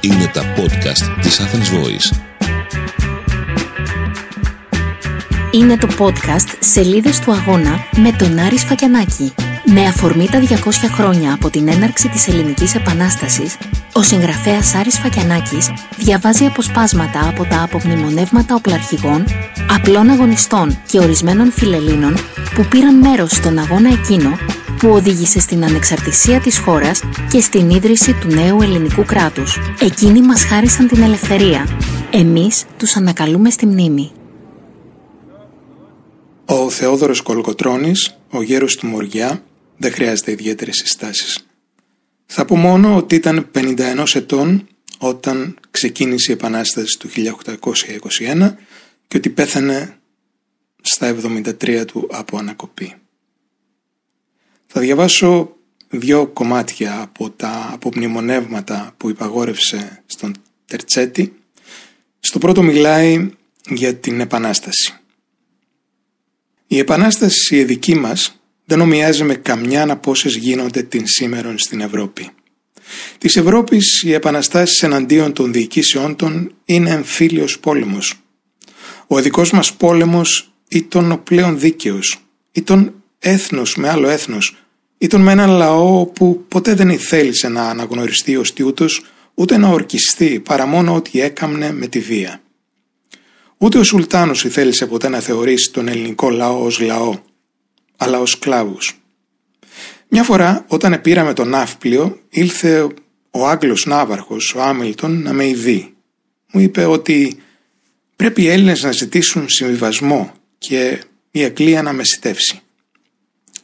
Είναι τα podcast της Athens Voice. Είναι το podcast «Σελίδες του αγώνα» με τον Άρη Σφακιανάκη. Με αφορμή τα 200 χρόνια από την έναρξη της Ελληνικής Επανάστασης, ο συγγραφέας Άρης Φακιανάκης διαβάζει αποσπάσματα από τα απομνημονεύματα οπλαρχηγών, απλών αγωνιστών και ορισμένων φιλελλήνων που πήραν μέρος στον αγώνα εκείνο που οδήγησε στην ανεξαρτησία της χώρας και στην ίδρυση του νέου ελληνικού κράτους. Εκείνοι μας χάρισαν την ελευθερία. Εμείς τους ανακαλούμε στη μνήμη. Ο Θεόδωρος Κολοκοτρώνης, ο γέρος του Μοριά, δεν χρειάζεται ιδιαίτερες συστάσεις. Θα πω μόνο ότι ήταν 51 ετών όταν ξεκίνησε η Επανάσταση του 1821 και ότι πέθανε στα 73 του από ανακοπή. Θα διαβάσω δύο κομμάτια από τα απομνημονεύματα που υπαγόρευσε στον Τερτσέτη. Στο πρώτο μιλάει για την Επανάσταση. Η Επανάσταση η δική μας δεν ομοιάζει με καμιά από όσες γίνονται την σήμερον στην Ευρώπη. Της Ευρώπης οι επαναστάσεις εναντίον των διοικήσεών των είναι εμφύλιος πόλεμος. Ο δικός μας πόλεμος ήταν ο πλέον δίκαιος, ήταν έθνος με άλλο έθνος, ήταν με έναν λαό που ποτέ δεν ήθελησε να αναγνωριστεί ως τιούτος, ούτε να ορκιστεί παρά μόνο ότι έκαμνε με τη βία. Ούτε ο Σουλτάνος ήθελησε ποτέ να θεωρήσει τον ελληνικό λαό ως λαό, αλλά ως σκλάβους. Μια φορά όταν πήραμε το ναύπλιο ήλθε ο Άγγλος ναύαρχος, ο Άμιλτον, να με ειδεί. Μου είπε ότι πρέπει οι Έλληνες να ζητήσουν συμβιβασμό και η Εκκλία να με σιτεύσει.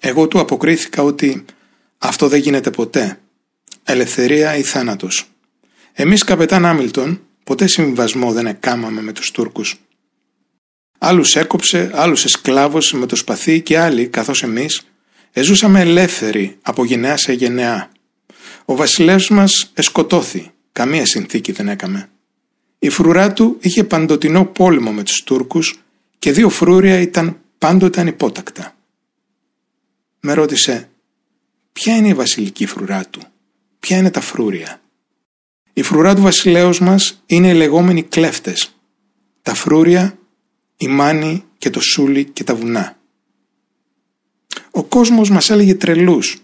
Εγώ του αποκρίθηκα ότι αυτό δεν γίνεται ποτέ. Ελευθερία ή θάνατος. Εμείς καπετάν Άμιλτον ποτέ συμβιβασμό δεν εκάμαμε με τους Τούρκους. Άλλους έκοψε, άλλους εσκλάβωσε με το σπαθί και άλλοι, καθώς εμείς, εζούσαμε ελεύθεροι από γενεά σε γενεά. Ο βασιλεύς μας εσκοτώθη, καμία συνθήκη δεν έκαμε. Η φρουρά του είχε παντοτινό πόλεμο με τους Τούρκους και δύο φρούρια ήταν πάντοτε ανυπότακτα. Με ρώτησε ποια είναι η βασιλική φρουρά του, ποια είναι τα φρούρια; Η φρουρά του βασιλέως μας είναι οι λεγόμενοι κλέφτες. Τα φρούρια, η μάνη και το σούλι και τα βουνά. Ο κόσμος μας έλεγε τρελούς.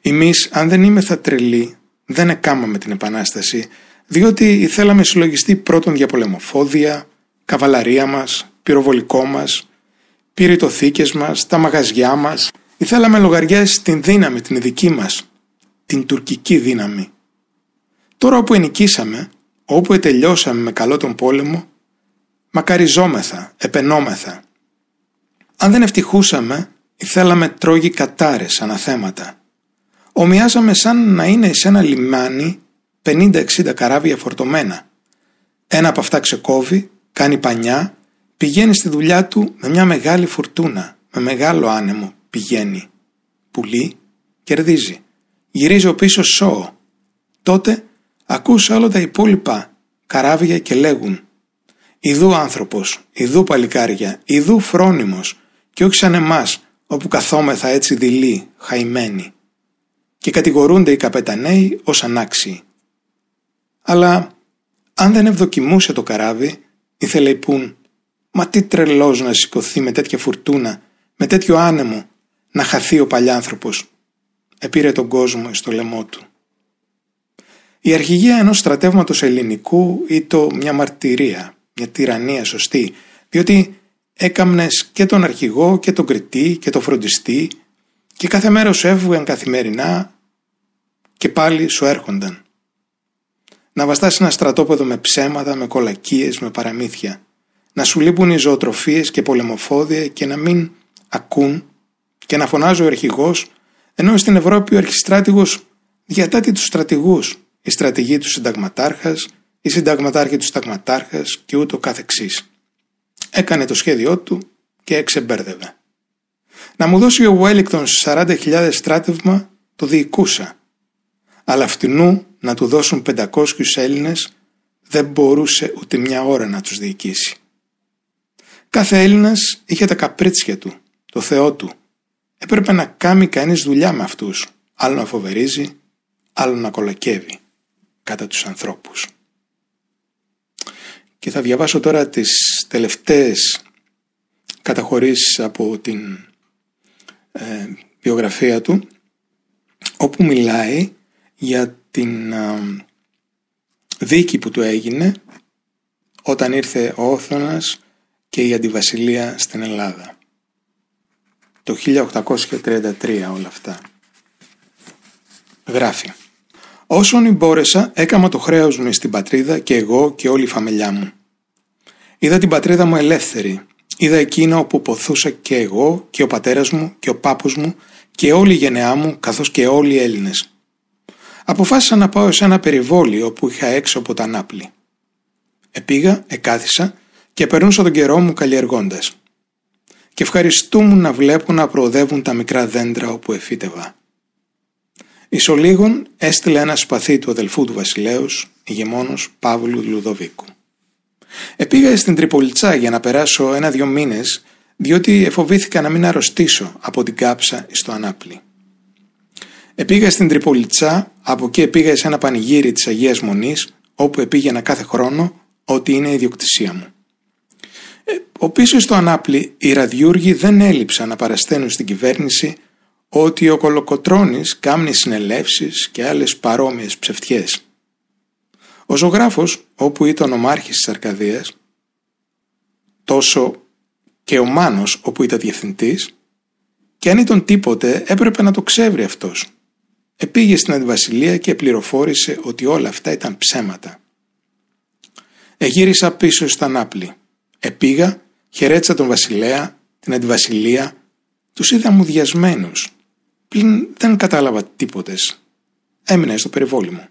Εμείς αν δεν είμαι θα τρελοί δεν εκάμαμε την Επανάσταση διότι θέλαμε συλλογιστεί πρώτον για πολεμοφόδια, καβαλαρία μας, πυροβολικό μας, πυρητοθήκες μας, τα μαγαζιά μας. Θέλαμε λογαριάσει την δύναμη την δική μας, την τουρκική δύναμη. Τώρα όπου ενικήσαμε, όπου ετελειώσαμε με καλό τον πόλεμο, μακαριζόμεθα, επενόμεθα. Αν δεν ευτυχούσαμε, θέλαμε τρόγοι κατάρες αναθέματα. Ομοιάζαμε σαν να είναι σε ένα λιμάνι 50-60 καράβια φορτωμένα. Ένα από αυτά ξεκόβει, κάνει πανιά, πηγαίνει στη δουλειά του με μια μεγάλη φουρτούνα, με μεγάλο άνεμο, πηγαίνει. Πουλεί, κερδίζει. Γυρίζει ο πίσω σώο. Τότε ακούς όλα τα υπόλοιπα καράβια και λέγουν Ιδού άνθρωπος, ιδού παλικάρια, ιδού φρόνιμος και όχι σαν εμάς όπου καθόμεθα έτσι δειλοί, χαϊμένοι και κατηγορούνται οι καπεταναίοι ως ανάξιοι. Αλλά αν δεν ευδοκιμούσε το καράβι, ήθελε πούν «Μα τι τρελός να σηκωθεί με τέτοια φουρτούνα, με τέτοιο άνεμο, να χαθεί ο παλιάνθρωπος». Επήρε τον κόσμο στο λαιμό του. Η αρχηγία ενός στρατεύματος ελληνικού ήταν μια μαρτυρία, μια τυραννία σωστή, διότι έκαμνες και τον αρχηγό και τον κριτή και τον φροντιστή και κάθε μέρα σου έβγαιναν καθημερινά και πάλι σου έρχονταν. Να βαστάσει ένα στρατόπεδο με ψέματα, με κολακίες, με παραμύθια. Να σου λείπουν οι ζωοτροφίες και πολεμοφόδια και να μην ακούν και να φωνάζει ο αρχηγός ενώ στην Ευρώπη ο αρχιστράτηγος διατάτει τους στρατηγούς, η στρατηγή του συνταγματάρχας, η συνταγματάρχη του συνταγματάρχας και ούτω καθεξής. Έκανε το σχέδιό του και εξεμπέρδευε. Να μου δώσει ο Βουέλικτον 40.000 στράτευμα το διοικούσα. Αλλά αυτινού να του δώσουν 500 Έλληνες δεν μπορούσε ούτε μια ώρα να τους διοικήσει. Κάθε Έλληνας είχε τα καπρίτσια του, το Θεό του. έπρεπε να κάνει κανείς δουλειά με αυτούς, άλλο να φοβερίζει, άλλο να κολακεύει κατά τους ανθρώπους. Και θα διαβάσω τώρα τις τελευταίες καταχωρήσεις από την ε, βιογραφία του όπου μιλάει για την ε, δίκη που του έγινε όταν ήρθε ο Όθωνας και η αντιβασιλεία στην Ελλάδα. Το 1833 όλα αυτά. Γράφει Όσον μπόρεσα έκαμα το χρέος μου στην πατρίδα και εγώ και όλη η φαμελιά μου. Είδα την πατρίδα μου ελεύθερη. Είδα εκείνο όπου ποθούσα και εγώ και ο πατέρας μου και ο πάπους μου και όλη η γενεά μου καθώς και όλοι οι Έλληνες. Αποφάσισα να πάω σε ένα περιβόλιο που είχα έξω από τα Νάπλη. Επήγα, εκάθισα και περνούσα τον καιρό μου καλλιεργώντας. Και ευχαριστούμουν να βλέπω να προοδεύουν τα μικρά δέντρα όπου εφύτευα. Ισολίγων έστειλε ένα σπαθί του αδελφού του βασιλέως, ηγεμόνος Παύλου Λουδοβίκου. Επήγα στην Τριπολιτσά για να περάσω ένα-δυο μήνες, διότι εφοβήθηκα να μην αρρωστήσω από την κάψα στο Ανάπλη. Επήγα στην Τριπολιτσά, από εκεί επήγα σε ένα πανηγύρι της Αγίας Μονής, όπου επήγαινα κάθε χρόνο, ότι είναι η ιδιοκτησία μου. Ε, ο πίσω στο Ανάπλη, οι ραδιούργοι δεν έλειψαν να παρασταίνουν στην κυβέρνηση ότι ο Κολοκοτρώνης κάμνει συνελεύσεις και άλλες παρόμοιες ψευτιές. Ο ζωγράφος, όπου ήταν ο Μάρχης της Αρκαδίας, τόσο και ο Μάνος, όπου ήταν διευθυντής, και αν ήταν τίποτε έπρεπε να το ξέβρει αυτός. Επήγε στην Αντιβασιλεία και πληροφόρησε ότι όλα αυτά ήταν ψέματα. Εγύρισα πίσω στα Νάπλη. Επήγα, χαιρέτησα τον Βασιλέα, την Αντιβασιλεία, τους είδα μουδιασμένους. Πλην δεν κατάλαβα τίποτες. Έμεινα στο περιβόλι μου.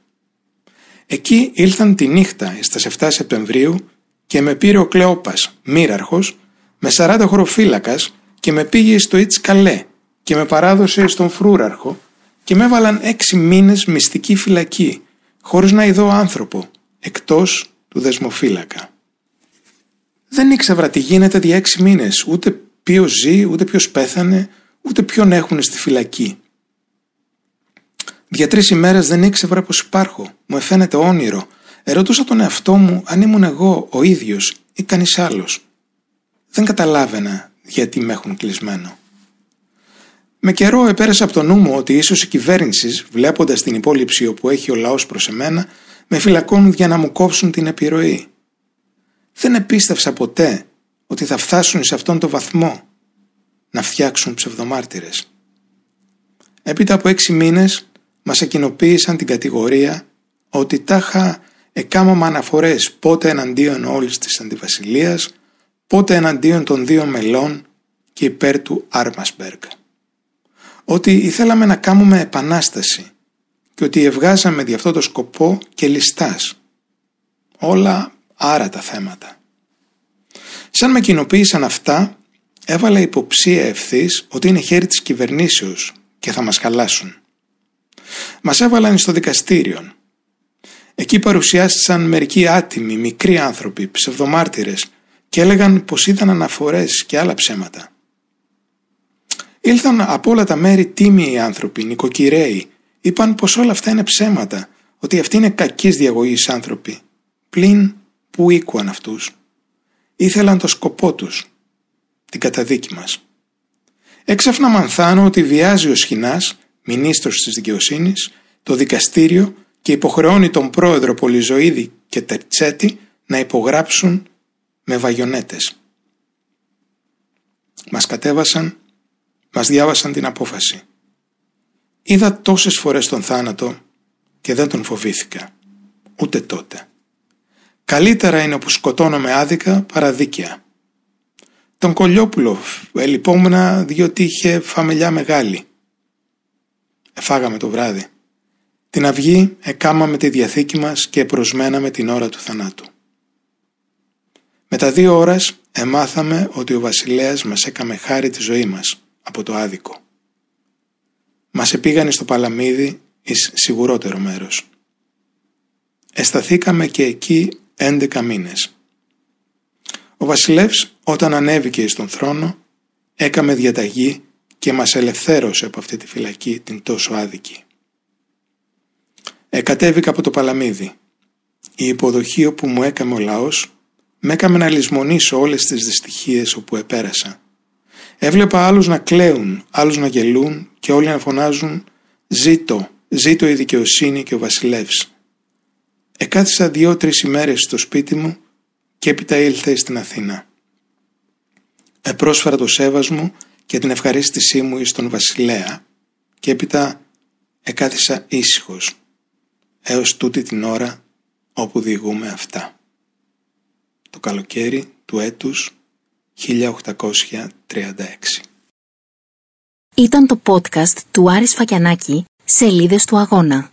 Εκεί ήλθαν τη νύχτα στις 7 Σεπτεμβρίου και με πήρε ο Κλεόπας, μοίραρχος, με 40 χωροφύλακας και με πήγε στο Ιτς Καλέ και με παράδοσε στον Φρούραρχο και με έβαλαν έξι μήνες μυστική φυλακή, χωρίς να ειδώ άνθρωπο, εκτός του δεσμοφύλακα. Δεν ήξερα τι γίνεται δια έξι μήνες, ούτε ποιος ζει, ούτε ποιος πέθανε, ούτε ποιον έχουν στη φυλακή. Για τρεις ημέρες δεν ήξερα πως υπάρχω, μου εφαίνεται όνειρο. Ερωτούσα τον εαυτό μου αν ήμουν εγώ ο ίδιος ή κανείς άλλος. Δεν καταλάβαινα γιατί με έχουν κλεισμένο. Με καιρό επέρασε από το νου μου ότι ίσως η κυβέρνηση, βλέποντας την υπόλοιψη όπου έχει ο λαός προς εμένα, με φυλακώνουν για να μου κόψουν την επιρροή. Δεν επίστευσα ποτέ ότι θα φτάσουν σε αυτόν τον βαθμό να φτιάξουν ψευδομάρτυρες. Έπειτα από έξι μήνες μας εκκοινοποίησαν την κατηγορία ότι τάχα εκάμωμα αναφορές πότε εναντίον όλης της αντιβασιλείας, πότε εναντίον των δύο μελών και υπέρ του Άρμασμπεργκ. Ότι ήθελαμε να κάνουμε επανάσταση και ότι ευγάζαμε δι' αυτό το σκοπό και λιστάς. Όλα άρα τα θέματα. Σαν με κοινοποίησαν αυτά, έβαλα υποψία ευθύς ότι είναι χέρι της κυβερνήσεως και θα μας χαλάσουν. Μας έβαλαν στο δικαστήριο. Εκεί παρουσιάστησαν μερικοί άτιμοι, μικροί άνθρωποι, ψευδομάρτυρες και έλεγαν πως είδαν αναφορές και άλλα ψέματα. Ήλθαν από όλα τα μέρη τίμιοι άνθρωποι, νοικοκυρέοι, είπαν πως όλα αυτά είναι ψέματα, ότι αυτοί είναι κακής διαγωγής άνθρωποι. Πλην που οίκουαν αυτούς; Ήθελαν το σκοπό τους, την καταδίκη μας. Έξαφνα μανθάνω ότι βιάζει ο Σχοινάς, μηνύστρος της δικαιοσύνης, το δικαστήριο και υποχρεώνει τον πρόεδρο Πολυζωίδη και Τερτσέτη να υπογράψουν με βαγιονέτες. Μας κατέβασαν, μας διάβασαν την απόφαση. Είδα τόσες φορές τον θάνατο και δεν τον φοβήθηκα. Ούτε τότε. Καλύτερα είναι όπου σκοτώνομαι άδικα παρά δίκαια. Τον Κολιόπουλο ελυπόμουνα διότι είχε φαμελιά μεγάλη. Εφάγαμε το βράδυ. Την αυγή εκάμαμε τη διαθήκη μας και προσμέναμε την ώρα του θανάτου. Με τα δύο ώρας εμάθαμε ότι ο βασιλέας μας έκαμε χάρη τη ζωή μας από το άδικο. Μας επήγανε στο Παλαμίδι εις σιγουρότερο μέρος. Εσταθήκαμε και εκεί έντεκα μήνες. Ο βασιλεύς όταν ανέβηκε στον θρόνο έκαμε διαταγή και μας ελευθέρωσε από αυτή τη φυλακή την τόσο άδικη. Εκατέβηκα από το παλαμίδι. Η υποδοχή όπου μου έκαμε ο λαός με έκαμε να λησμονήσω όλες τις δυστυχίες όπου επέρασα. Έβλεπα άλλους να κλαίουν, άλλους να γελούν και όλοι να φωνάζουν «Ζήτω, ζήτω η δικαιοσύνη και ο βασιλεύς». Εκάθισα δύο-τρεις ημέρες στο σπίτι μου και έπειτα ήλθε στην Αθήνα. Επρόσφερα το σέβασμο και την ευχαρίστησή μου εις τον βασιλέα και έπειτα εκάθισα ήσυχος έως τούτη την ώρα όπου διηγούμε αυτά. Το καλοκαίρι του έτους 1836. Ήταν το podcast του Άρης Φακιανάκη, Σελίδες του Αγώνα.